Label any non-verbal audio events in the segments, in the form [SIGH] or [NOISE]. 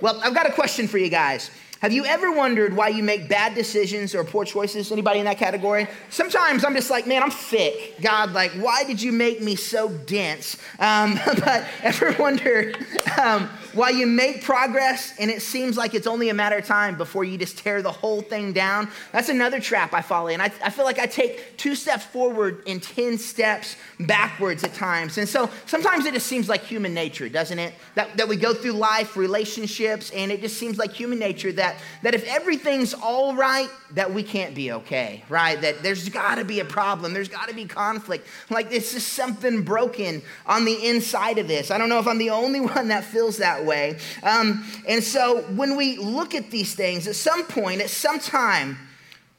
Well, I've got a question for you guys. Have you ever wondered why you make bad decisions or poor choices? Anybody in that category? Sometimes I'm just like, man, I'm thick. God, like, why did you make me so dense? Um, [LAUGHS] but ever wonder um, why you make progress and it seems like it's only a matter of time before you just tear the whole thing down? That's another trap I fall in. I, I feel like I take two steps forward and 10 steps backwards at times. And so sometimes it just seems like human nature, doesn't it? That, that we go through life, relationships, and it just seems like human nature that that, if everything's all right, that we can't be okay, right? That there's got to be a problem. There's got to be conflict. Like it's just something broken on the inside of this. I don't know if I'm the only [LAUGHS] one that feels that way. Um, and so when we look at these things, at some point, at some time,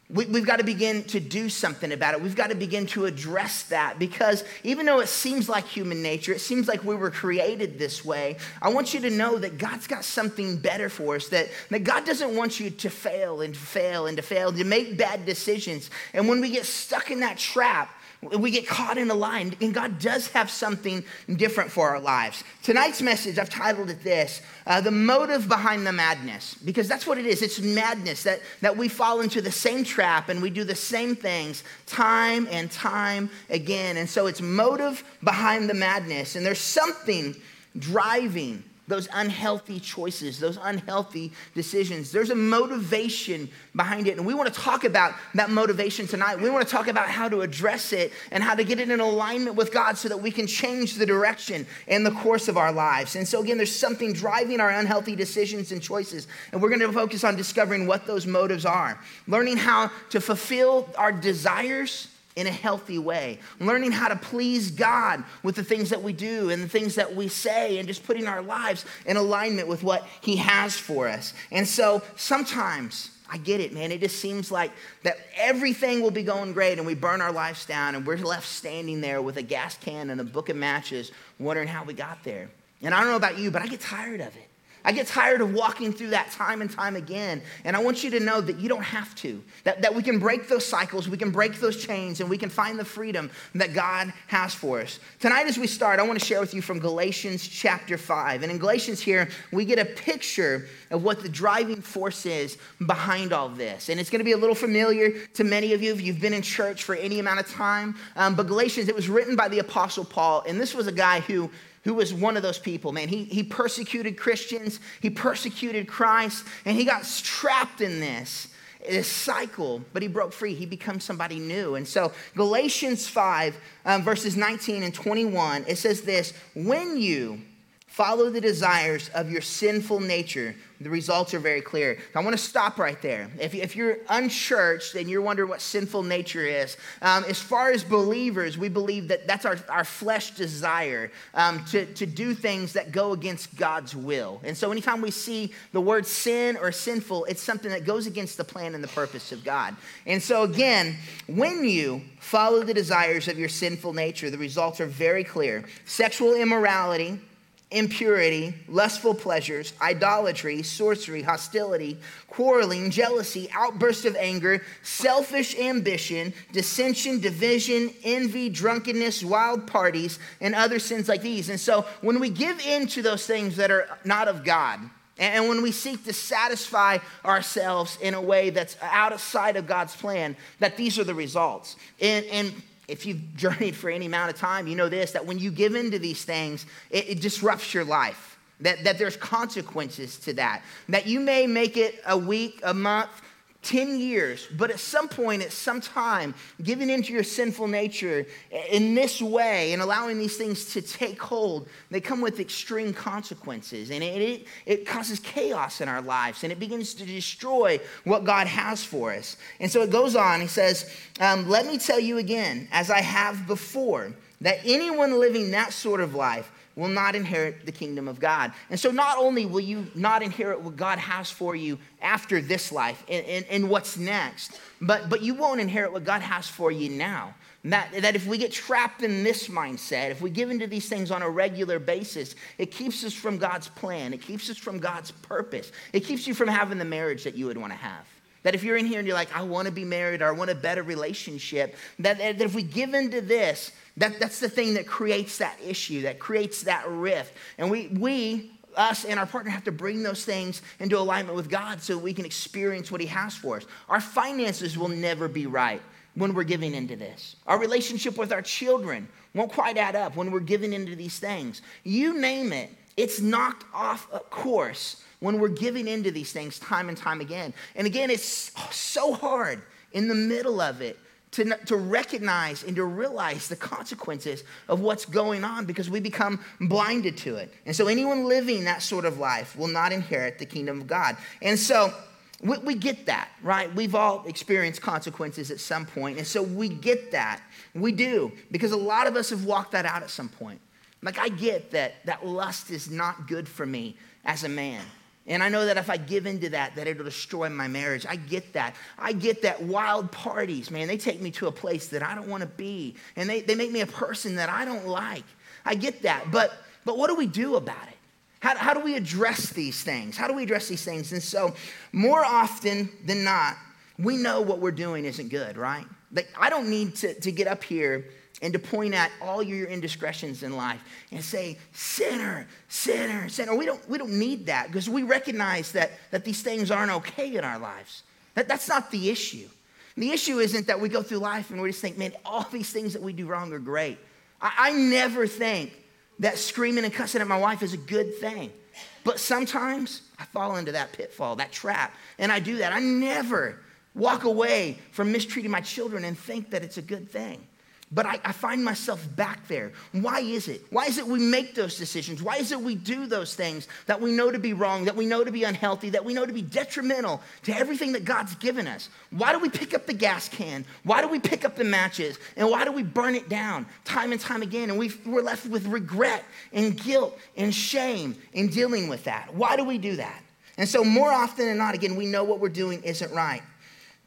we, have got to begin to do something about it. We've got to begin to address that because even though it seems like human nature, it seems like we were created this way, I want you to know that God's got something better for us, that, that God doesn't want you to fail and fail and to fail, to make bad decisions. And when we get stuck in that trap, we get caught in a line, and God does have something different for our lives. Tonight's message, I've titled it this uh, The Motive Behind the Madness, because that's what it is. It's madness that, that we fall into the same trap and we do the same things time and time again. And so it's motive behind the madness, and there's something driving those unhealthy choices, those unhealthy decisions. There's a motivation behind it. And we want to talk about that motivation tonight. We want to talk about how to address it and how to get it in alignment with God so that we can change the direction and the course of our lives. And so, again, there's something driving our unhealthy decisions and choices. And we're going to focus on discovering what those motives are, learning how to fulfill our desires in a healthy way, learning how to please God with the things that we do and the things that we say, and just putting our lives in alignment with what He has for us. And so sometimes, I get it, man. It just seems like that everything will be going great and we burn our lives down and we're left standing there with a gas can and a book of matches wondering how we got there. And I don't know about you, but I get tired of it. I get tired of walking through that time and time again. And I want you to know that you don't have to, that, that we can break those cycles, we can break those chains, and we can find the freedom that God has for us. Tonight, as we start, I want to share with you from Galatians chapter 5. And in Galatians, here, we get a picture of what the driving force is behind all this. And it's going to be a little familiar to many of you if you've been in church for any amount of time. Um, but Galatians, it was written by the Apostle Paul. And this was a guy who who was one of those people, man. He, he persecuted Christians, he persecuted Christ, and he got trapped in this, this cycle, but he broke free. He becomes somebody new. And so, Galatians 5, um, verses 19 and 21, it says this When you follow the desires of your sinful nature, the results are very clear. I want to stop right there. If, if you're unchurched and you're wondering what sinful nature is, um, as far as believers, we believe that that's our, our flesh desire um, to, to do things that go against God's will. And so anytime we see the word sin or sinful, it's something that goes against the plan and the purpose of God. And so again, when you follow the desires of your sinful nature, the results are very clear sexual immorality impurity, lustful pleasures, idolatry, sorcery, hostility, quarreling, jealousy, outbursts of anger, selfish ambition, dissension, division, envy, drunkenness, wild parties, and other sins like these. And so when we give in to those things that are not of God, and when we seek to satisfy ourselves in a way that's out of sight of God's plan, that these are the results. And, and if you've [LAUGHS] journeyed for any amount of time, you know this that when you give in to these things, it, it, disrupts your life. That, that there's consequences to that. That you may make it a week, a month, 10 years, but at some point, at some time, giving into your sinful nature in this way and allowing these things to take hold, they come with extreme consequences. And it, it, it causes chaos in our lives and it begins to destroy what God has for us. And so it goes on, he says, um, Let me tell you again, as I have before, that anyone living that sort of life will not inherit the kingdom of God. And so, not only will you not inherit what God has for you after this life and, and, and what's next, but, but you won't inherit what God has for you now. That, that if we get trapped in this mindset, if we give into these things on a regular basis, it keeps us from God's plan, it keeps us from God's purpose, it keeps you from having the marriage that you would want to have. That if you're in here and you're like, I want to be married or I want a better relationship, that, that if we give into this, that, that's the thing that creates that issue, that creates that rift. And we, we us and our partner have to bring those things into alignment with God so we can experience what He has for us. Our finances will never be right when we're giving into this. Our relationship with our children won't quite add up when we're giving into these things. You name it, it's knocked off a course when we're giving into these things time and time again. And again, it's so hard in the middle of it to, to recognize and to realize the consequences of what's going on because we become blinded to it. And so, anyone living that sort of life will not inherit the kingdom of God. And so, we, we, get that, right? We've all experienced consequences at some point, and so we get that. We do, because a lot of us have walked that out at some point. Like, I get that that lust is not good for me as a man. And I know that if I give into that, that it'll destroy my marriage. I get that. I get that wild parties, man, they take me to a place that I don't want to be. And they, they make me a person that I don't like. I get that. But, but what do we do about it? How, how do we address these things? How do we address these things? And so, more often than not, we know what we're doing isn't good, right? Like, I don't need to, to get up here and to point at all your indiscretions in life and say, sinner, sinner, sinner. We don't, we don't need that because we recognize that, that these things aren't okay in our lives. That, that's not the issue. The issue isn't that we go through life and we just think, man, all these things that we do wrong are great. I, I never think that screaming and cussing at my wife is a good thing. But sometimes I fall into that pitfall, that trap, and I do that. I never walk away from mistreating my children and think that it's a good thing. But I, I, find myself back there. Why is it? Why is it we make those decisions? Why is it we do those things that we know to be wrong, that we know to be unhealthy, that we know to be detrimental to everything that God's given us? Why do we pick up the gas can? Why do we pick up the matches? And why do we burn it down time and time again? And we we're left with regret and guilt and shame in dealing with that. Why do we do that? And so, more often than not, again, we know what we're doing isn't right.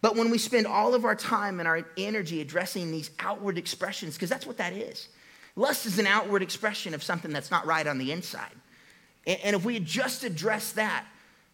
But when we spend all of our time and our energy addressing these outward expressions, because that's what that is. Lust is an outward expression of something that's not right on the inside. And if we just address that,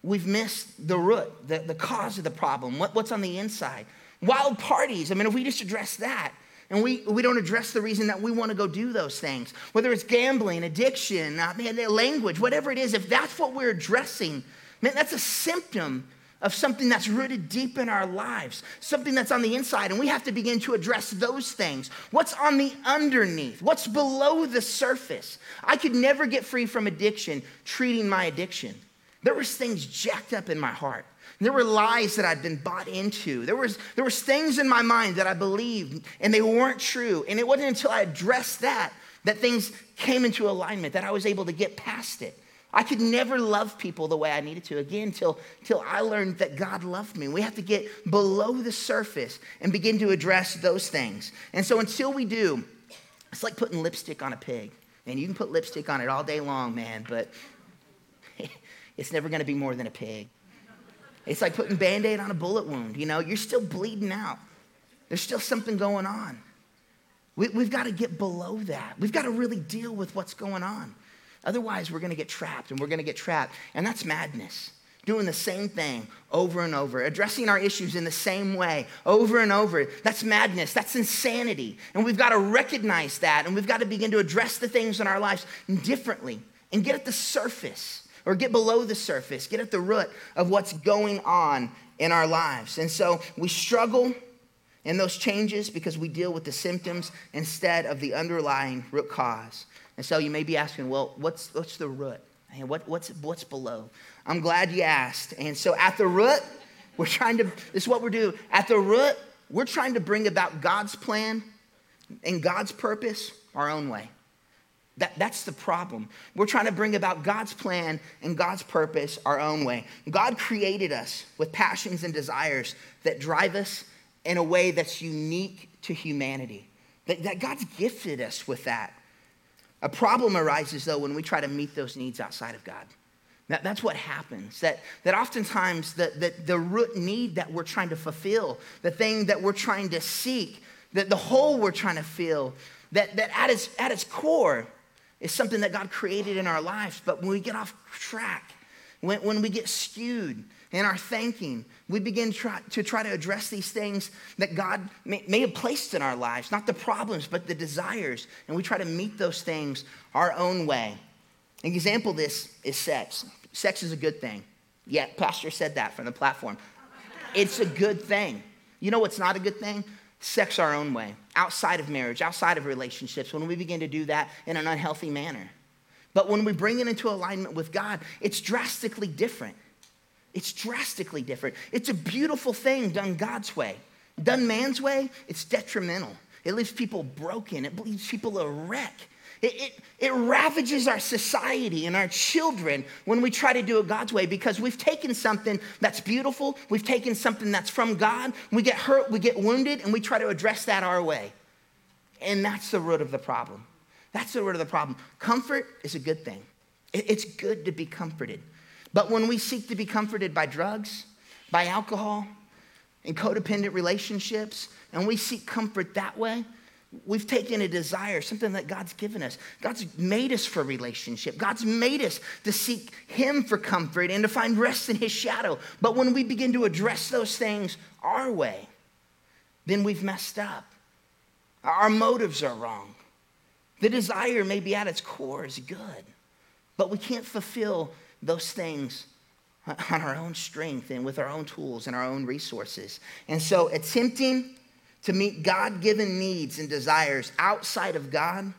we've missed the root, the, the cause of the problem, what, what's on the inside. Wild parties, I mean, if we just address that, and we, we don't address the reason that we want to go do those things, whether it's gambling, addiction, uh, language, whatever it is, if that's what we're addressing, man, that's a symptom of something that's rooted deep in our lives, something that's on the inside, and we have to begin to address those things. What's on the underneath? What's below the surface? I could never get free from addiction treating my addiction. There was things jacked up in my heart. There were lies that I'd been bought into. There was, there was things in my mind that I believed and they weren't true. And it wasn't until I addressed that that things came into alignment, that I was able to get past it. I could never love people the way I needed to again till, till I learned that God loved me. We have to get below the surface and begin to address those things. And so until we do, it's like putting lipstick on a pig. And you can put lipstick on it all day long, man, but [LAUGHS] it's never gonna be more than a pig. It's like putting band aid on a bullet wound. You know, you're still bleeding out, there's still something going on. We, we've got to get below that. We've got to really deal with what's going on. Otherwise, we're going to get trapped and we're going to get trapped. And that's madness. Doing the same thing over and over, addressing our issues in the same way over and over. That's madness. That's insanity. And we've got to recognize that and we've got to begin to address the things in our lives differently and get at the surface or get below the surface, get at the root of what's going on in our lives. And so we struggle in those changes because we deal with the symptoms instead of the underlying root cause. And so you may be asking, well, what's, what's the root? And what, what's, what's below? I'm glad you asked. And so at the root, we're trying to, this is what we're doing. At the root, we're trying to bring about God's plan and God's purpose our own way. That, that's the problem. We're trying to bring about God's plan and God's purpose our own way. God created us with passions and desires that drive us in a way that's unique to humanity. That, that God's gifted us with that. A problem arises, though, when we try to meet those needs outside of God. That, that's what happens. That, that oftentimes the, the, the root need that we're trying to fulfill, the thing that we're trying to seek, that the hole we're trying to fill, that, that at, its, at its core is something that God created in our lives. But when we get off track, when, when we get skewed, in our thinking, we begin try, to try to address these things that God may, may, have placed in our lives, not the problems, but the desires. And we try to meet those things our own way. An example of this is sex. Sex is a good thing. Yeah, Pastor said that from the platform. It's a good thing. You know what's not a good thing? Sex our own way, outside of marriage, outside of relationships, when we begin to do that in an unhealthy manner. But when we bring it into alignment with God, it's drastically different. It's drastically different. It's a beautiful thing done God's way. Done man's way, it's detrimental. It leaves people broken, it leaves people a wreck. It, it, it, ravages our society and our children when we try to do it God's way because we've taken something that's beautiful, we've taken something that's from God, we get hurt, we get wounded, and we try to address that our way. And that's the root of the problem. That's the root of the problem. Comfort is a good thing, it, it's good to be comforted. But when we seek to be comforted by drugs, by alcohol, in codependent relationships, and we seek comfort that way, we've taken a desire, something that God's given us. God's made us for relationship. God's made us to seek Him for comfort and to find rest in His shadow. But when we begin to address those things our way, then we've messed up. Our motives are wrong. The desire, may be at its core, is good, but we can't fulfill those things [LAUGHS] on our own strength and with our own tools and our own resources. And so, attempting to meet God given needs and desires outside of God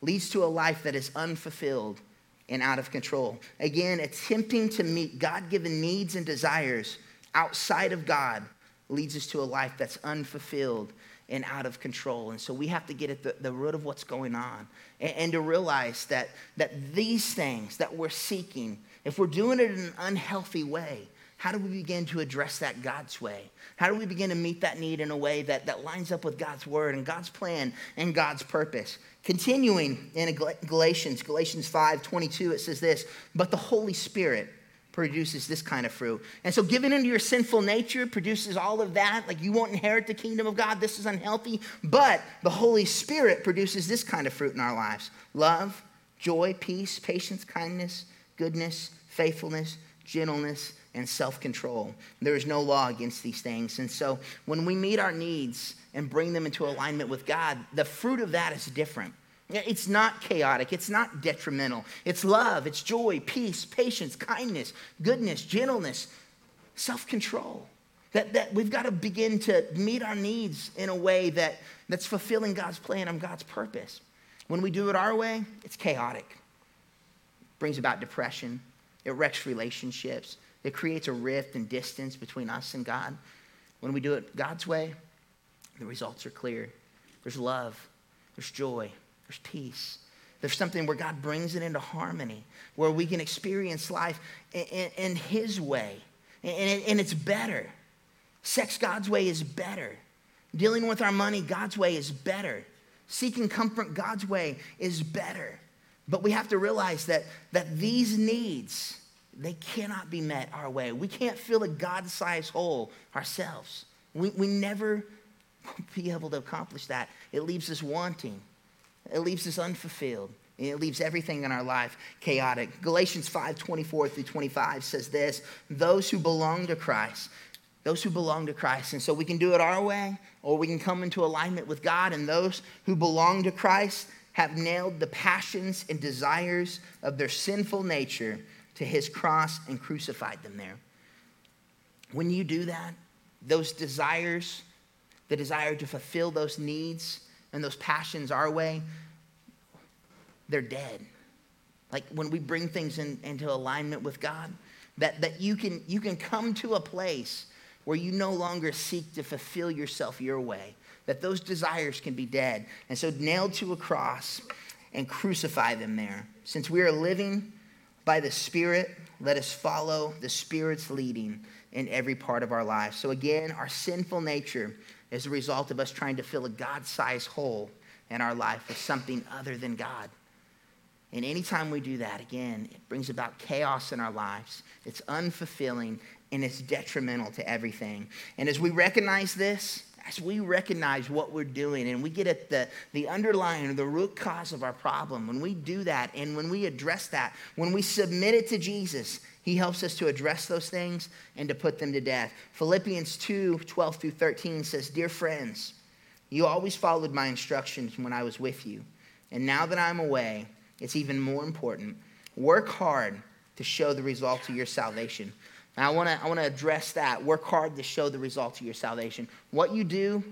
leads to a life that is unfulfilled and out of control. Again, attempting to meet God given needs and desires outside of God leads us to a life that's unfulfilled and out of control. And so we have to get at the, the root of what's going on and, and to realize that, that these things that we're seeking if we're doing it in an unhealthy way, how do we begin to address that God's way? How do we begin to meet that need in a way that, that lines up with God's word and God's plan and God's purpose? Continuing in Galatians, Galatians 5 22, it says this, but the Holy Spirit produces this kind of fruit. And so, giving into your sinful nature produces all of that. Like, you won't inherit the kingdom of God. This is unhealthy. But the Holy Spirit produces this kind of fruit in our lives love, joy, peace, patience, kindness goodness, faithfulness, gentleness, and self control. There is no law against these things. And so when we meet our needs and bring them into alignment with God, the fruit of that is different. It's not chaotic. It's not detrimental. It's love, it's joy, peace, patience, kindness, goodness, gentleness, self control. That, that we've got to begin to meet our needs in a way that, that's fulfilling God's plan and God's purpose. When we do it our way, it's chaotic brings about depression, it wrecks relationships, it creates a rift and distance between us and God. When we do it God's way, the results are clear. There's love, there's joy, there's peace. There's something where God brings it into harmony, where we can experience life in, in, in His way, and, and it's better. Sex God's way is better. Dealing with our money God's way is better. Seeking comfort God's way is better. But we have to realize that, that these needs, they cannot be met our way. We can't fill a God sized hole ourselves. We, we never [LAUGHS] be able to accomplish that. It leaves us wanting, it leaves us unfulfilled. It leaves everything in our life chaotic. Galatians 5 24 through 25 says this those who belong to Christ, those who belong to Christ. And so we can do it our way, or we can come into alignment with God. And those who belong to Christ, have nailed the passions and desires of their sinful nature to his cross and crucified them there. When you do that, those desires, the desire to fulfill those needs and those passions our way, they're dead. Like when we bring things in, into alignment with God, that, that you, can, you can come to a place where you no longer seek to fulfill yourself your way, that those desires can be dead. And so nailed to a cross and crucify them there. Since we are living by the Spirit, let us follow the Spirit's leading in every part of our life. So again, our sinful nature is a result of us trying to fill a God sized hole in our life with something other than God. And anytime we do that, again, it brings about chaos in our lives. It's unfulfilling and it's detrimental to everything. And as we recognize this, as we recognize what we're doing and we get at the, the underlying or the root cause of our problem, when we do that and when we address that, when we submit it to Jesus, he helps us to address those things and to put them to death. Philippians 2 12 through 13 says, Dear friends, you always followed my instructions when I was with you. And now that I'm away, it's even more important. work hard to show the results of your salvation. I want to I want to address that. Work hard to show the results of your salvation. What you do,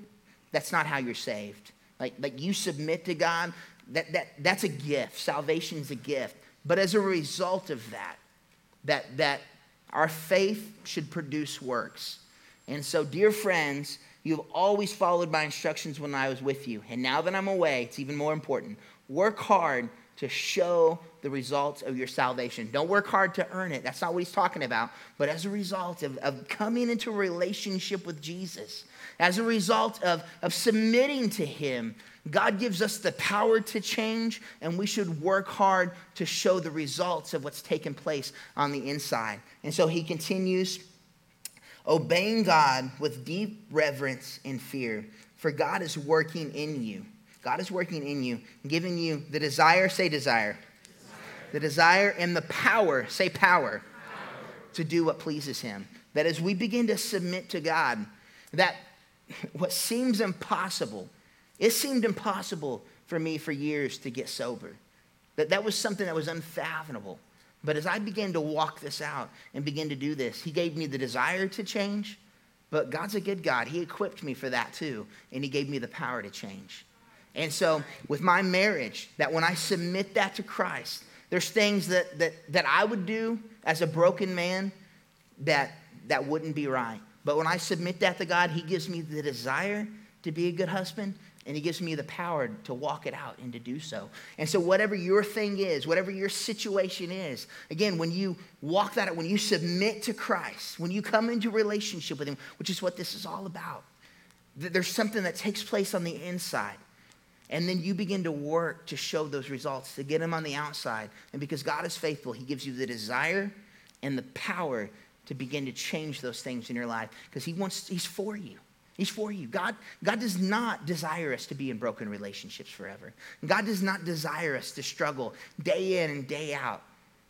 that's not how you're saved. Like, like you submit to God, that, that, that's a gift. Salvation's a gift. But as a result of that, that, that our faith should produce works. And so, dear friends, you've always followed my instructions when I was with you. And now that I'm away, it's even more important. Work hard to show the results of your salvation. Don't work hard to earn it. That's not what he's talking about. But as a result of, of coming into a relationship with Jesus, as a result of, of submitting to him, God gives us the power to change, and we should work hard to show the results of what's taken place on the inside. And so he continues obeying God with deep reverence and fear, for God is working in you. God is working in you, giving you the desire, say desire. The desire and the power, say power, power, to do what pleases Him. That as we begin to submit to God, that what seems impossible, it seemed impossible for me for years to get sober. That that was something that was unfathomable. But as I began to walk this out and begin to do this, He gave me the desire to change. But God's a good God. He equipped me for that too, and He gave me the power to change. And so, with my marriage, that when I submit that to Christ, there's things that, that, that I would do as a broken man that, that wouldn't be right. But when I submit that to God, He gives me the desire to be a good husband, and He gives me the power to walk it out and to do so. And so, whatever your thing is, whatever your situation is, again, when you walk that out, when you submit to Christ, when you come into relationship with Him, which is what this is all about, there's something that takes place on the inside. And then you begin to work to show those results, to get them on the outside. And because God is faithful, He gives you the desire and the power to begin to change those things in your life because He wants, He's for you. He's for you. God, God does not desire us to be in broken relationships forever. God does not desire us to struggle day in and day out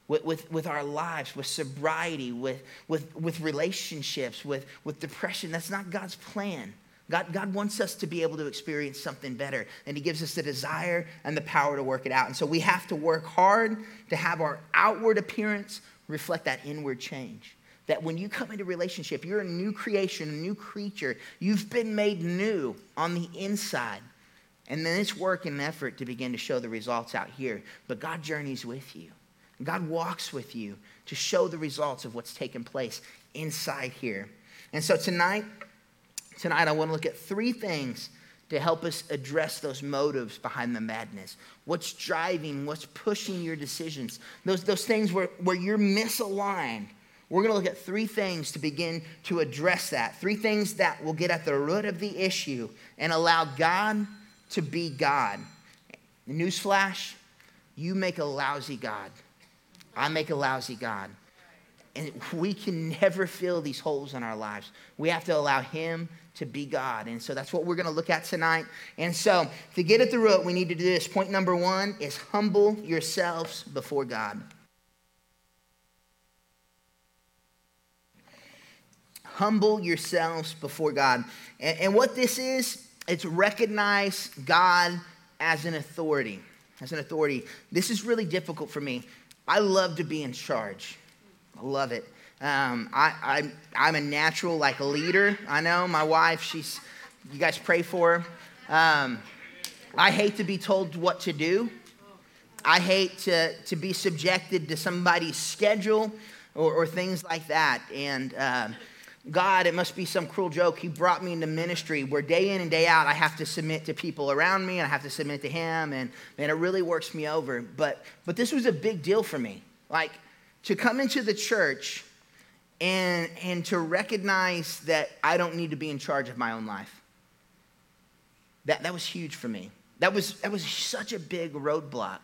with, with, with our lives, with sobriety, with, with, with relationships, with, with depression. That's not God's plan. God, God wants us to be able to experience something better, and He gives us the desire and the power to work it out. And so we have to work hard to have our outward appearance reflect that inward change. That when you come into relationship, you're a new creation, a new creature. You've been made new on the inside. And then it's work and effort to begin to show the results out here. But God journeys with you. God walks with you to show the results of what's taken place inside here. And so tonight, Tonight, I want to look at three things to help us address those motives behind the madness. What's driving, what's pushing your decisions, those, those things where, where you're misaligned. We're going to look at three things to begin to address that. Three things that will get at the root of the issue and allow God to be God. Newsflash, you make a lousy God. I make a lousy God. And we can never fill these holes in our lives. We have to allow Him to be God. And so that's what we're going to look at tonight. And so to get at the root, we need to do this. Point number one is humble yourselves before God. Humble yourselves before God. And, and what this is, it's recognize God as an authority. As an authority. This is really difficult for me. I love to be in charge. I love it. Um, I, I, am a natural like leader. I know my wife, she's, you guys pray for her. Um, I hate to be told what to do. I hate to, to be subjected to somebody's schedule or, or things like that. And uh, God, it must be some cruel joke. He brought me into ministry where day in and day out I have to submit to people around me and I have to submit to Him. And man, it really works me over. But, but this was a big deal for me. Like to come into the church and, and to recognize that I don't need to be in charge of my own life. That, that was huge for me. That was, that was such a big roadblock.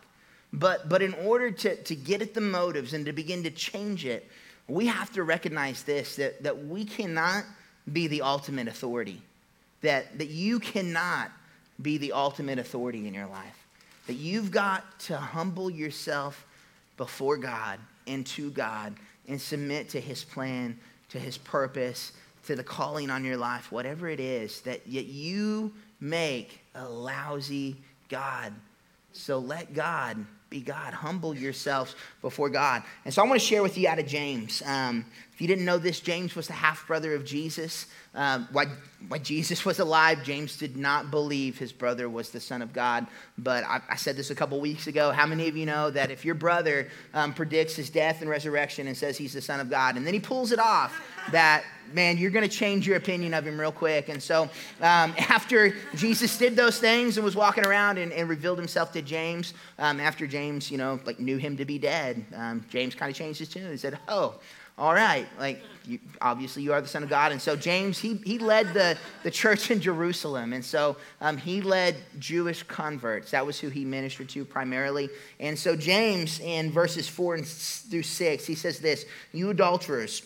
But, but in order to, to get at the motives and to begin to change it, we have to recognize this that, that we cannot be the ultimate authority, that, that you cannot be the ultimate authority in your life, that you've got to humble yourself before God and to God and submit to his plan, to his purpose, to the calling on your life, whatever it is, that yet you make a lousy God. So let God be God. Humble yourselves before God. And so I want to share with you out of James. Um, if you didn't know this, James was the half brother of Jesus. Um, why, why Jesus was alive, James did not believe his brother was the Son of God. But I, I said this a couple weeks ago. How many of you know that if your brother um, predicts his death and resurrection and says he's the Son of God, and then he pulls it off, that man, you're going to change your opinion of him real quick. And so, um, [LAUGHS] after Jesus did those things and was walking around and, and revealed himself to James, um, after James, you know, like knew him to be dead, um, James kind of changed his tune. He said, "Oh, all right, like you, obviously you are the son of God. And so James, he, he led the, the church in Jerusalem. And so um, he led Jewish converts. That was who he ministered to primarily. And so James, in verses four through six, he says this You adulterers,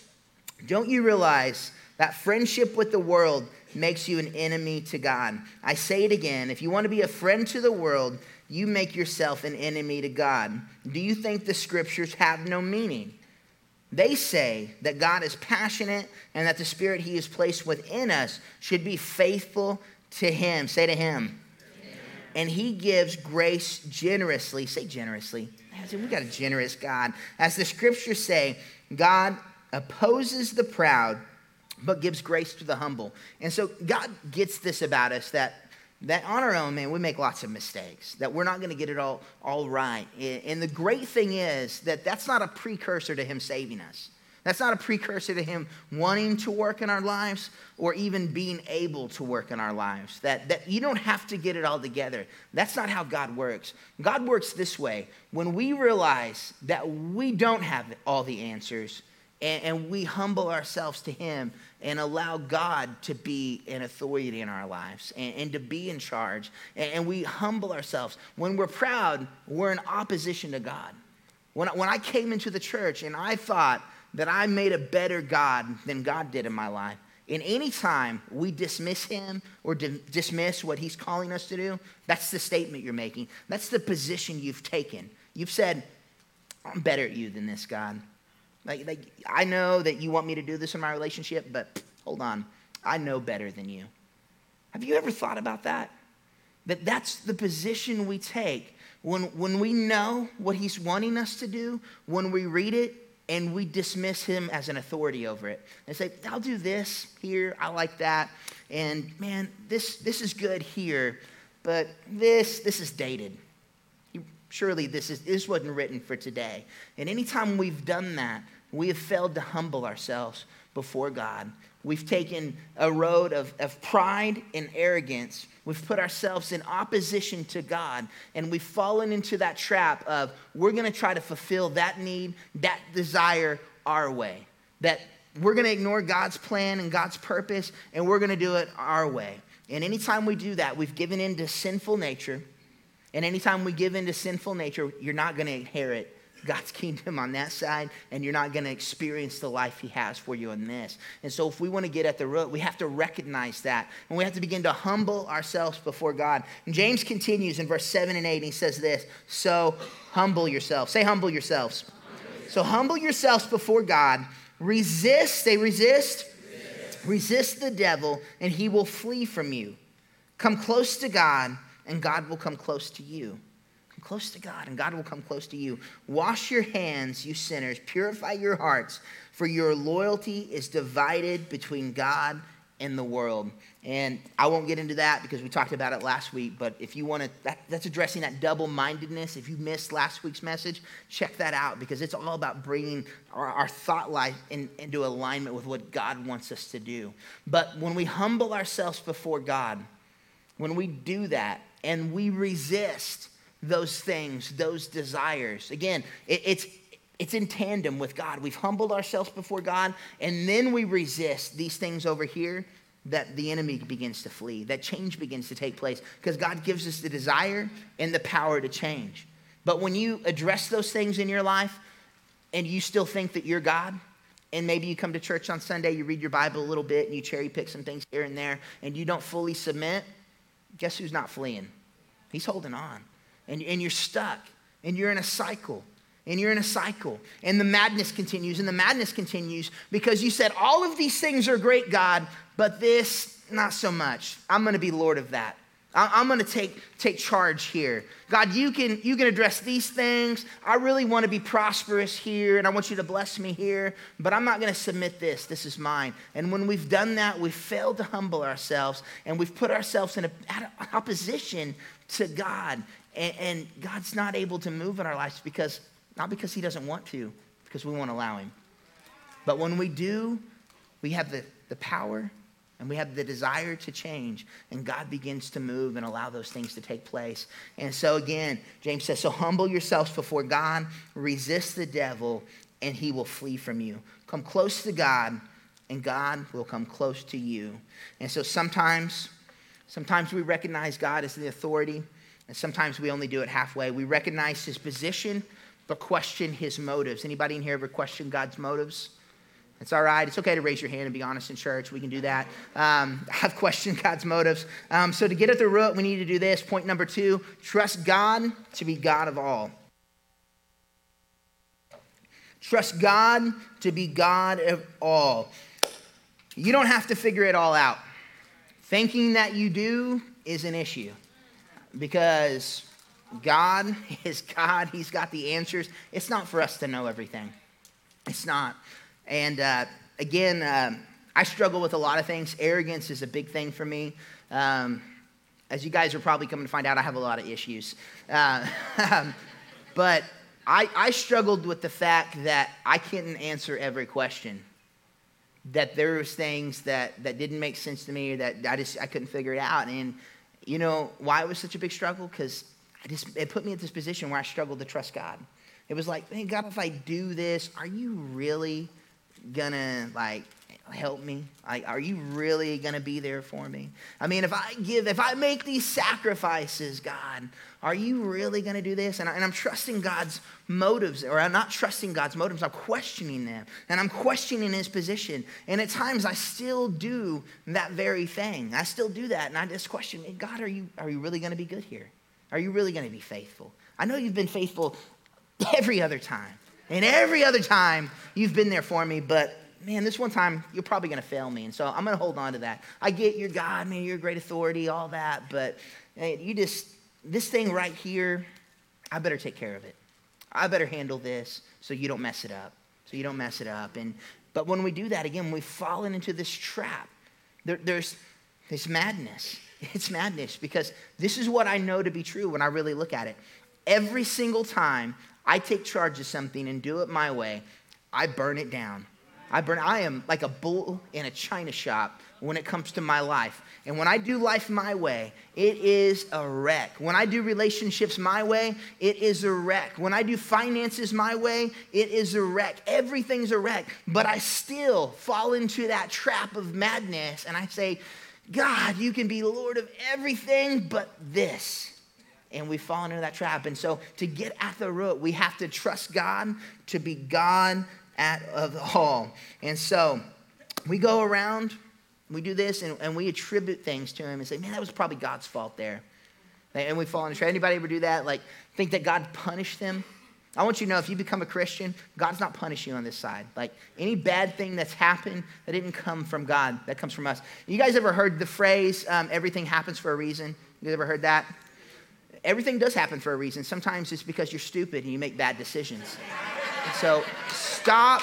don't you realize that friendship with the world makes you an enemy to God? I say it again if you want to be a friend to the world, you make yourself an enemy to God. Do you think the scriptures have no meaning? They say that God is passionate and that the Spirit He has placed within us should be faithful to Him. Say to Him. Amen. And He gives grace generously. Say generously. We got a generous God. As the scriptures say, God opposes the proud, but gives grace to the humble. And so God gets this about us that that on our own, man, we make lots of mistakes, that we're not going to get it all, all right. And the great thing is that that's not a precursor to Him saving us. That's not a precursor to Him wanting to work in our lives or even being able to work in our lives. That, that you don't have to get it all together. That's not how God works. God works this way. When we realize that we don't have all the answers, and, and we humble ourselves to Him and allow God to be an authority in our lives and, and to be in charge. And, and, we humble ourselves. When we're proud, we're in opposition to God. When, when I came into the church and I thought that I made a better God than God did in my life, in any time we dismiss him or di- dismiss what he's calling us to do, that's the statement you're making. That's the position you've taken. You've said, I'm better at you than this, God. Like, like, I know that you want me to do this in my relationship, but hold on. I know better than you. Have you ever thought about that? That that's the position we take when, when we know what he's wanting us to do, when we read it and we dismiss him as an authority over it. And say, I'll do this here, I like that. And man, this, this is good here, but this, this is dated. Surely this, is, this wasn't written for today. And anytime we've done that, we have failed to humble ourselves before God. We've taken a road of, of pride and arrogance. We've put ourselves in opposition to God, and we've fallen into that trap of we're going to try to fulfill that need, that desire our way. That we're going to ignore God's plan and God's purpose, and we're going to do it our way. And anytime we do that, we've given in to sinful nature. And anytime we give in to sinful nature, you're not going to inherit God's kingdom on that side, and you're not going to experience the life He has for you in this. And so, if we want to get at the root, we have to recognize that, and we have to begin to humble ourselves before God. And James continues in verse 7 and 8, and he says this So, humble yourselves. Say, humble yourselves. So, humble yourselves before God. Resist, they resist. Resist the devil, and he will flee from you. Come close to God, and God will come close to you close to God, and God will come close to you. Wash your hands, you sinners. Purify your hearts, for your loyalty is divided between God and the world. And I won't get into that because we talked about it last week. But if you want to, that, that's addressing that double mindedness. If you missed last week's message, check that out because it's all about bringing our, our thought life in, into alignment with what God wants us to do. But when we humble ourselves before God, when we do that and we resist, those things, those desires. Again, it, it's it's in tandem with God. We've humbled ourselves before God, and then we resist these things over here that the enemy begins to flee, that change begins to take place, because God gives us the desire and the power to change. But when you address those things in your life and you still think that you're God, and maybe you come to church on Sunday, you read your Bible a little bit, and you cherry pick some things here and there, and you don't fully submit, guess who's not fleeing? He's holding on and, and you're stuck and you're in a cycle and you're in a cycle and the madness continues and the madness continues because you said all of these things are great god but this not so much i'm going to be lord of that I'm going to take, take charge here. God, you can, you can address these things. I really want to be prosperous here, and I want you to bless me here, but I'm not going to submit this. This is mine. And when we've done that, we've failed to humble ourselves, and we've put ourselves in a, opposition to God. And, and God's not able to move in our lives because, not because He doesn't want to, because we won't allow Him. But when we do, we have the, the power and we have the desire to change, and God begins to move and allow those things to take place. And so, again, James says, So humble yourselves before God, resist the devil, and he will flee from you. Come close to God, and God will come close to you. And so, sometimes, sometimes we recognize God as the authority, and sometimes we only do it halfway. We recognize his position, but question his motives. Anybody in here ever question God's motives? It's all right. It's okay to raise your hand and be honest in church. We can do that. Um, [LAUGHS] I've questioned God's motives. Um, so, to get at the root, we need to do this. Point number two trust God to be God of all. Trust God to be God of all. You don't have to figure it all out. Thinking that you do is an issue because God [LAUGHS] is God. He's got the answers. It's not for us to know everything. It's not. And uh, again, um, I struggle with a lot of things. Arrogance is a big thing for me. Um, as you guys are probably coming to find out, I have a lot of issues. Uh, [LAUGHS] but I, I struggled with the fact that I couldn't answer every question. That there was things that, that didn't make sense to me, or that I just I couldn't figure it out. And you know why it was such a big struggle? Because it put me at this position where I struggled to trust God. It was like, hey God, if I do this, are you really gonna like help me? Like, are you really gonna be there for me? I mean, if I give, if I make these sacrifices, God, are you really gonna do this? And, I, am trusting God's motives, or I'm not trusting God's motives, I'm questioning them. And I'm questioning his position. And at times I still do that very thing. I still do that. And I just question, God, are you, are you really gonna be good here? Are you really gonna be faithful? I know you've been faithful every other time. And every other time you've been there for me, but man, this one time you're probably going to fail me. And so I'm going to hold on to that. I get you're God, man, you're a great authority, all that, but you just, this thing right here, I better take care of it. I better handle this so you don't mess it up. So you don't mess it up. And, but when we do that, again, we've fallen into this trap. There, there's this madness. [LAUGHS] It's madness because this is what I know to be true when I really look at it. Every single time I take charge of something and do it my way, I burn it down. I burn I am like a bull in a china shop when it comes to my life. And when I do life my way, it is a wreck. When I do relationships my way, it is a wreck. When I do finances my way, it is a wreck. Everything's a wreck. But I still fall into that trap of madness and I say, God, you can be Lord of everything but this and we fall into that trap. And so, to get at the root, we have to trust God to be God at of all. And so, we go around, we do this, and, and we attribute things to Him and say, "Man, that was probably God's fault there." And we fall into trap. Anybody ever do that? Like, think that God punished them? I want you to know if you become a Christian, God's not punishing you on this side. Like any bad thing that's happened that didn't come from God, that comes from us. You guys ever heard the phrase, um, everything happens for a reason? You guys ever heard that? everything does happen for a reason. Sometimes it's because you're stupid and you make bad decisions. So stop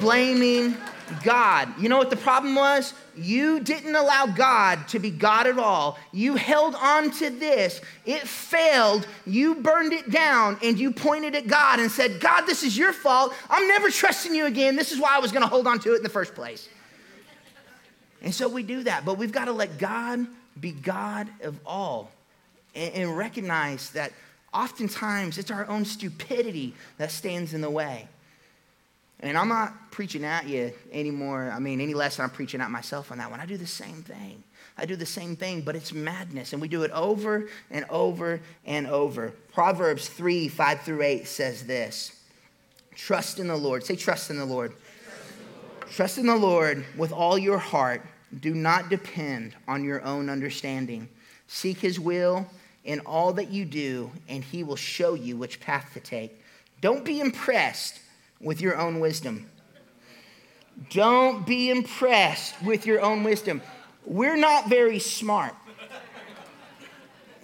blaming God. You know what the problem was? You didn't allow God to be God at all. You held on to this. It failed. You burned it down and you pointed at God and said, God, this is your fault. I'm never trusting you again. This is why I was going to hold on to it in the first place. And so we do that, but we've got to let God be God of all and, and recognize that oftentimes it's our own stupidity that stands in the way. And I'm not preaching at you anymore. I mean, any less than I'm preaching at myself on that one. I do the same thing. I do the same thing, but it's madness. And we do it over and over and over. Proverbs 3 5 through 8 says this Trust in the Lord. Say. Trust in the Lord, trust in the Lord with all your heart. Do not depend on your own understanding. Seek his will in all that you do, and he will show you which path to take. Don't be impressed with your own wisdom. Don't be impressed with your own wisdom. We're not very smart.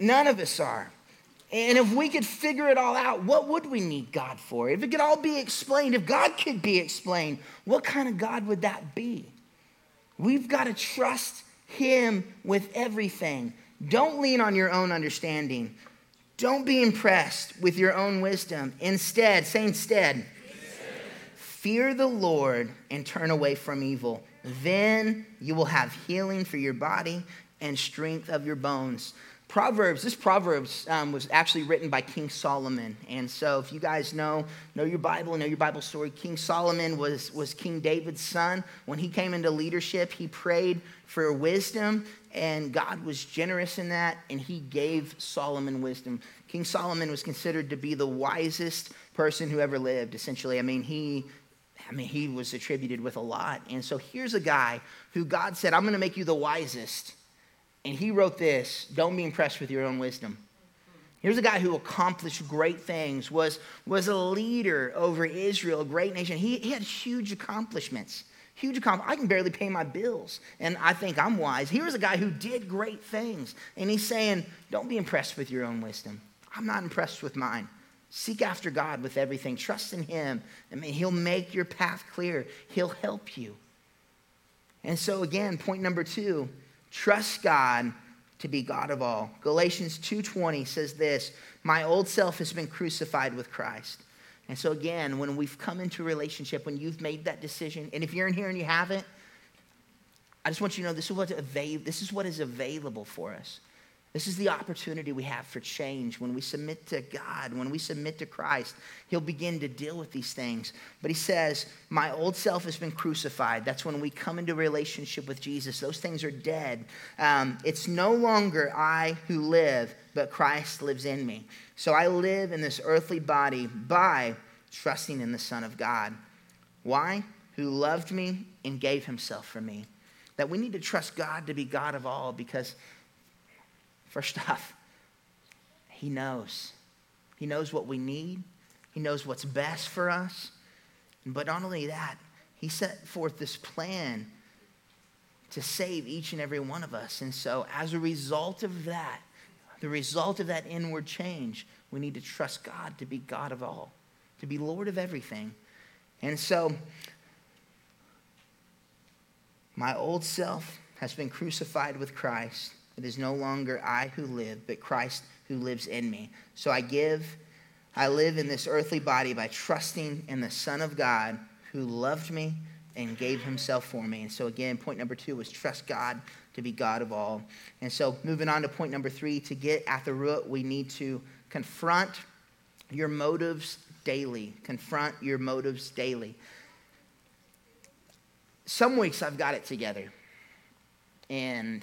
None of us are. And if we could figure it all out, what would we need God for? If it could all be explained, if God could be explained, what kind of God would that be? We've got to trust Him with everything. Don't lean on your own understanding. Don't be impressed with your own wisdom. Instead, say instead, fear the Lord and turn away from evil. Then you will have healing for your body and strength of your bones. Proverbs, this Proverbs um, was actually written by King Solomon. And so if you guys know, know your Bible, know your Bible story, King Solomon was, was King David's son. When he came into leadership, he prayed for wisdom, and God was generous in that, and he gave Solomon wisdom. King Solomon was considered to be the wisest person who ever lived, essentially. I mean, he I mean, he was attributed with a lot. And so here's a guy who God said, I'm going to make you the wisest and he wrote this Don't be impressed with your own wisdom. Here's a guy who accomplished great things, was, was a leader over Israel, a great nation. He, he had huge accomplishments. Huge accomplishments. I can barely pay my bills, and I think I'm wise. Here's a guy who did great things, and he's saying, Don't be impressed with your own wisdom. I'm not impressed with mine. Seek after God with everything. Trust in Him. I mean, He'll make your path clear, He'll help you. And so, again, point number two Trust God to be God of all. Galatians 2:20 says this, "My old self has been crucified with Christ." And so again, when we've come into a relationship, when you've made that decision, and if you're in here and you haven't, I just want you to know this is what, avail- this is what is available for us. This is the opportunity we have for change. When we submit to God, when we submit to Christ, He'll begin to deal with these things. But He says, My old self has been crucified. That's when we come into relationship with Jesus. Those things are dead. Um, it's no longer I who live, but Christ lives in me. So I live in this earthly body by trusting in the Son of God. Why? Who loved me and gave Himself for me. That we need to trust God to be God of all because First [LAUGHS] off, He knows. He knows what we need, He knows what's best for us. But not only that, He set forth this plan to save each and every one of us. And so, as a result of that, the result of that inward change, we need to trust God to be God of all, to be Lord of everything. And so, my old self has been crucified with Christ. It is no longer I who live, but Christ who lives in me. So I give, I live in this earthly body by trusting in the Son of God who loved me and gave himself for me. And so, again, point number two was trust God to be God of all. And so, moving on to point number three, to get at the root, we need to confront your motives daily. Confront your motives daily. Some weeks I've got it together. And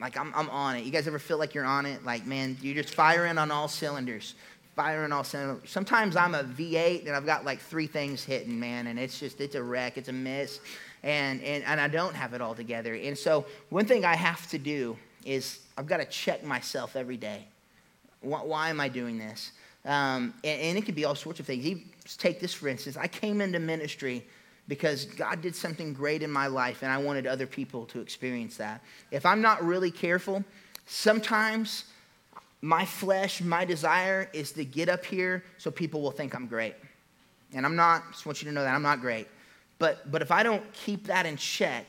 like I'm, I'm on it. You guys ever feel like you're on it? Like, man, you're just firing on all cylinders. Firing all cylinders. Sometimes I'm a V8 and I've got like three things hitting, man, and it's just, it's a wreck, it's a mess. And, and, and I don't have it all together. And so one thing I have to do is I've got to check myself every day. Why, why am I doing this? Um, and, and, it could be all sorts of things. Even, take this for instance. I came into ministry because God did something great in my life and I wanted other people to experience that. If I'm not really careful, sometimes my flesh, my desire is to get up here so people will think I'm great. And I'm not, just want you to know that I'm not great. But, but if I don't keep that in check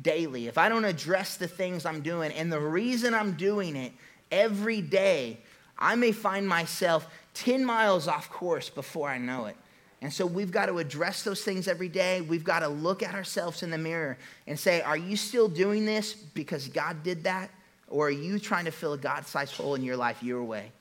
daily, if I don't address the things I'm doing and the reason I'm doing it every day, I may find myself 10 miles off course before I know it. And so we've got to address those things every day. We've got to look at ourselves in the mirror and say, Are you still doing this because God did that? Or are you trying to fill a God sized hole in your life your way?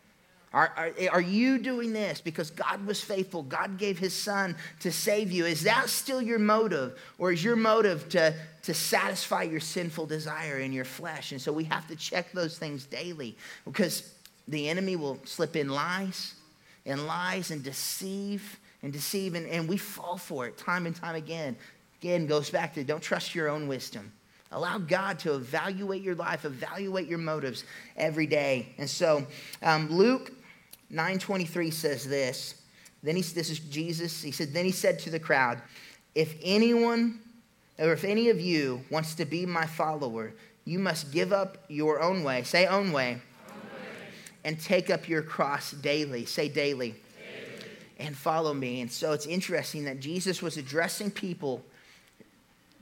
Are, are, are, you doing this because God was faithful? God gave his son to save you. Is that still your motive? Or is your motive to, to satisfy your sinful desire in your flesh? And so we have to check those things daily because the enemy will slip in lies and lies and deceive and deceive, and, and we fall for it time and time again. Again, goes back to don't trust your own wisdom. Allow God to evaluate your life, evaluate your motives every day. And so, um, Luke 9:23 says this. Then he, this is Jesus. He said, then he said to the crowd, if anyone or if any of you wants to be my follower, you must give up your own way. Say own way. Own way. and take up your cross daily. Say daily. daily. And follow me. And so it's interesting that Jesus was addressing people,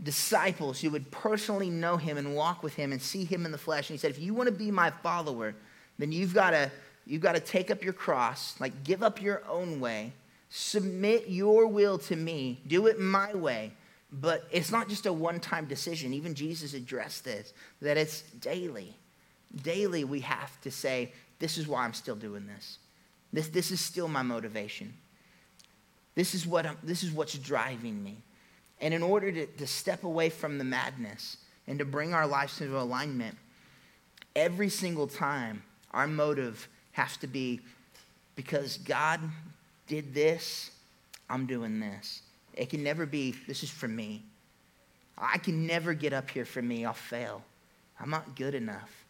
disciples who would personally know him and walk with him and see him in the flesh. And he said, if you want to be my follower, then you've got to you've got to take up your cross, like give up your own way, submit your will to me, do it my way. But it's not just a one time decision. Even Jesus addressed this, that it's daily. Daily, we have to say, This is why I'm still doing this. This, this is still my motivation. This is, what I'm, this is what's driving me. And in order to, to step away from the madness and to bring our lives into alignment, every single time our motive has to be because God did this, I'm doing this. It can never be, this is for me. I can never get up here for me. I'll fail. I'm not good enough.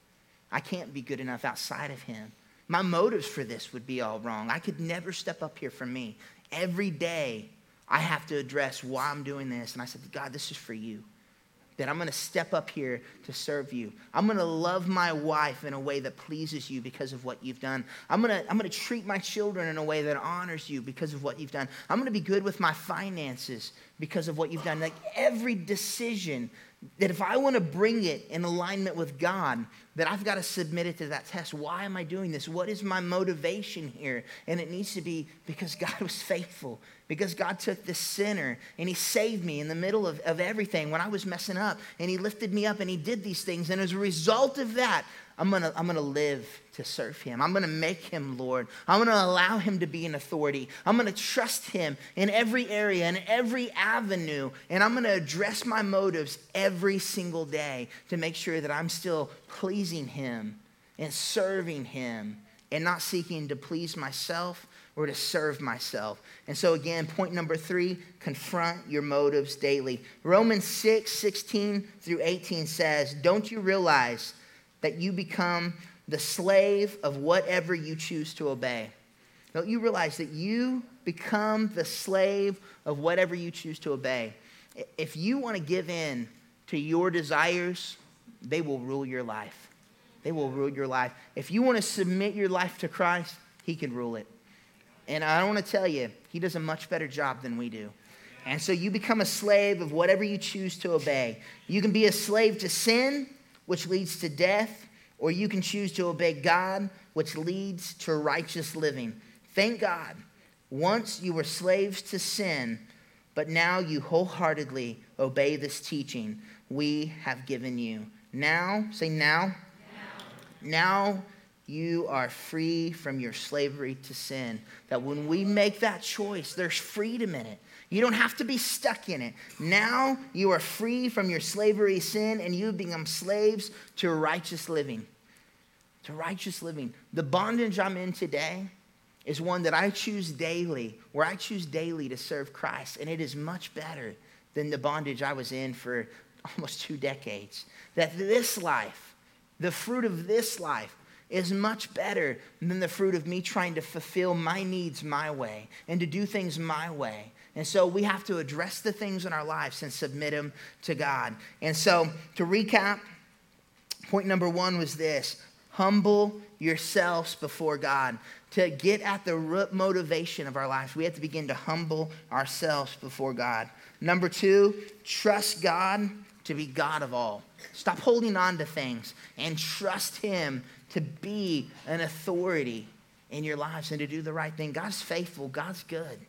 I can't be good enough outside of Him. My motives for this would be all wrong. I could never step up here for me. Every day, I have to address why I'm doing this. And I said, God, this is for you that I'm going to step up here to serve you. I'm going to love my wife in a way that pleases you because of what you've done. I'm going to, I'm going to treat my children in a way that honors you because of what you've done. I'm going to be good with my finances because of what you've done. Like every decision that if I want to bring it in alignment with God, that I've got to submit it to that test. Why am I doing this? What is my motivation here? And it needs to be because God was faithful, because God took the sinner and He saved me in the middle of, of everything when I was messing up, and He lifted me up and He did these things. And as a result of that, I'm gonna, I'm gonna live to serve him. I'm gonna make him Lord. I'm gonna allow him to be an authority. I'm gonna trust him in every area, in every avenue, and I'm gonna address my motives every single day to make sure that I'm still pleasing him and serving him and not seeking to please myself or to serve myself. And so, again, point number three confront your motives daily. Romans 6 16 through 18 says, Don't you realize? That you become the slave of whatever you choose to obey. Don't you realize that you become the slave of whatever you choose to obey? If you want to give in to your desires, they will rule your life. They will rule your life. If you want to submit your life to Christ, He can rule it. And I want to tell you, He does a much better job than we do. And so you become a slave of whatever you choose to obey. You can be a slave to sin, which leads to death, or you can choose to obey God, which leads to righteous living. Thank God. Once you were slaves to sin, but now you wholeheartedly obey this teaching we have given you. Now, say now. Now, now you are free from your slavery to sin. That when we make that choice, there's freedom in it. You don't have to be stuck in it. Now you are free from your slavery sin and you've become slaves to righteous living. To righteous living. The bondage I'm in today is one that I choose daily, where I choose daily to serve Christ. And it is much better than the bondage I was in for [LAUGHS] almost two decades. That this life, the fruit of this life, is much better than the fruit of me trying to fulfill my needs my way and to do things my way. And so we have to address the things in our lives and submit them to God. And so to recap, point number one was this humble yourselves before God. To get at the root motivation of our lives, we have to begin to humble ourselves before God. Number two, trust God to be God of all. Stop holding on to things and trust Him to be an authority in your lives and to do the right thing. God's faithful, God's good.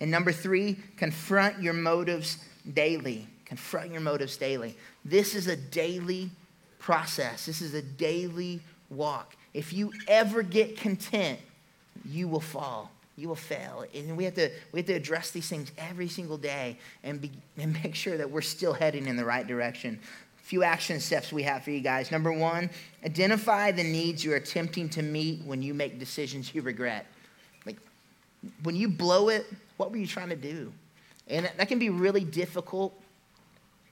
And number three, confront your motives daily. Confront your motives daily. This is a daily process, this is a daily walk. If you ever get content, you will fall. You will fail. And we have to, we have to address these things every single day and, be, and [LAUGHS] make sure that we're still heading in the right direction. A few action steps we have for you guys. Number one, identify the needs you're attempting to meet when you make decisions you regret. Like when you blow it, what were you trying to do? And that can be really difficult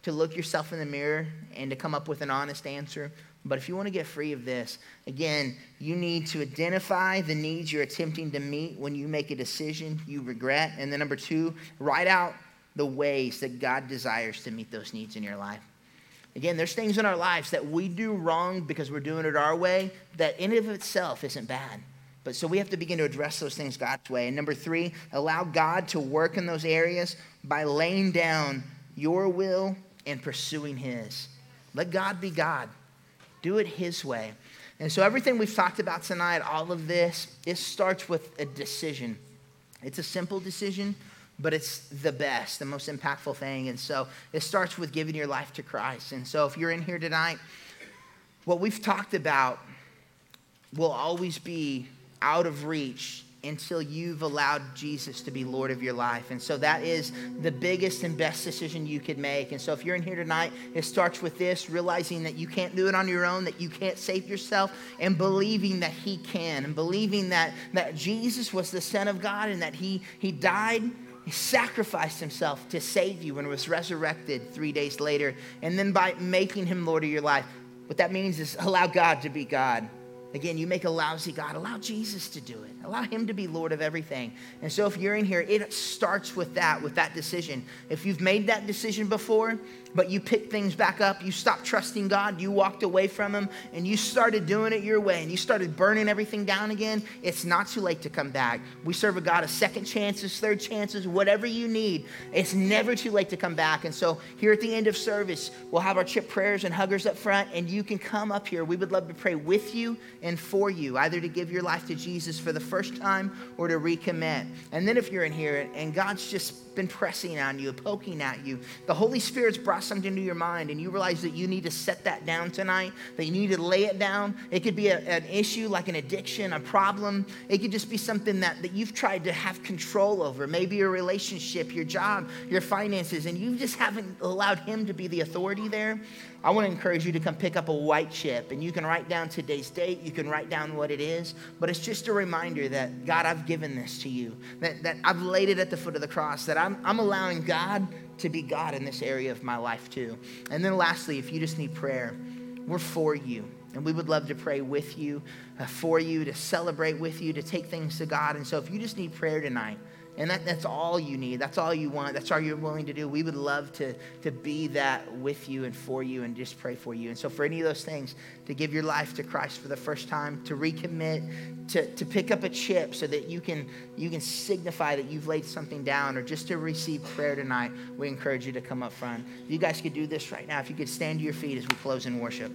to look yourself in the mirror and to come up with an honest answer. But if you want to get free of this, again, you need to identify the needs you're attempting to meet when you make a decision you regret. And then, number two, write out the ways that God desires to meet those needs in your life. Again, there's things in our lives that we do wrong because we're doing it our way that in and of itself isn't bad. But so we have to begin to address those things God's way. And number three, allow God to work in those areas by laying down your will and pursuing His. Let God be God. Do it His way. And so everything we've talked about tonight, all of this, it starts with a decision. It's a simple decision, but it's the best, the most impactful thing. And so it starts with giving your life to Christ. And so if you're in here tonight, what we've talked about will always be out of reach until you've allowed Jesus to be Lord of your life. And so that is the biggest and best decision you could make. And so if you're in here tonight, it starts with this realizing that you can't do it on your own, that you can't save yourself, and believing that He can, and believing that, that Jesus was the Son of God and that He, he died he sacrificed himself to save you and was resurrected three days later. And then by making him Lord of your life, what that means is allow God to be God. Again, you make a lousy God. Allow Jesus to do it. Allow him to be Lord of everything. And so if you're in here, it starts with that, with that decision. If you've made that decision before, but you picked things back up. You stopped trusting God. You walked away from Him and you started doing it your way and you started burning everything down again. It's not too late to come back. We serve a God of second chances, third chances, whatever you need. It's never too late to come back. And so here at the end of service, we'll have our chip prayers and huggers up front and you can come up here. We would love to pray with you and for you, either to give your life to Jesus for the first time or to recommit. And then if you're in here and God's just been pressing on you, poking at you. The Holy Spirit's brought something to your mind, and you realize that you need to set that down tonight, that you need to lay it down. It could be a, an issue like an addiction, a problem. It could just be something that, that you've tried to have control over, maybe your relationship, your job, your finances, and you just haven't allowed Him to be the authority there. I want to encourage you to come pick up a white chip and you can write down today's date, you can write down what it is, but it's just a reminder that God, I've given this to you, that, that I've laid it at the foot of the cross, that I'm, I'm allowing God to be God in this area of my life too. And then lastly, if you just need prayer, we're for you. And we would love to pray with you, uh, for you, to celebrate with you, to take things to God. And so if you just need prayer tonight, and that, that's all you need. That's all you want. That's all you're willing to do. We would love to, to be that with you and for you and just pray for you. And so, for any of those things, to give your life to Christ for the first time, to recommit, to, to pick up a chip so that you can, you can signify that you've laid something down, or just to receive prayer tonight, we encourage you to come up front. You guys could do this right now, if you could stand to your feet as we close in worship.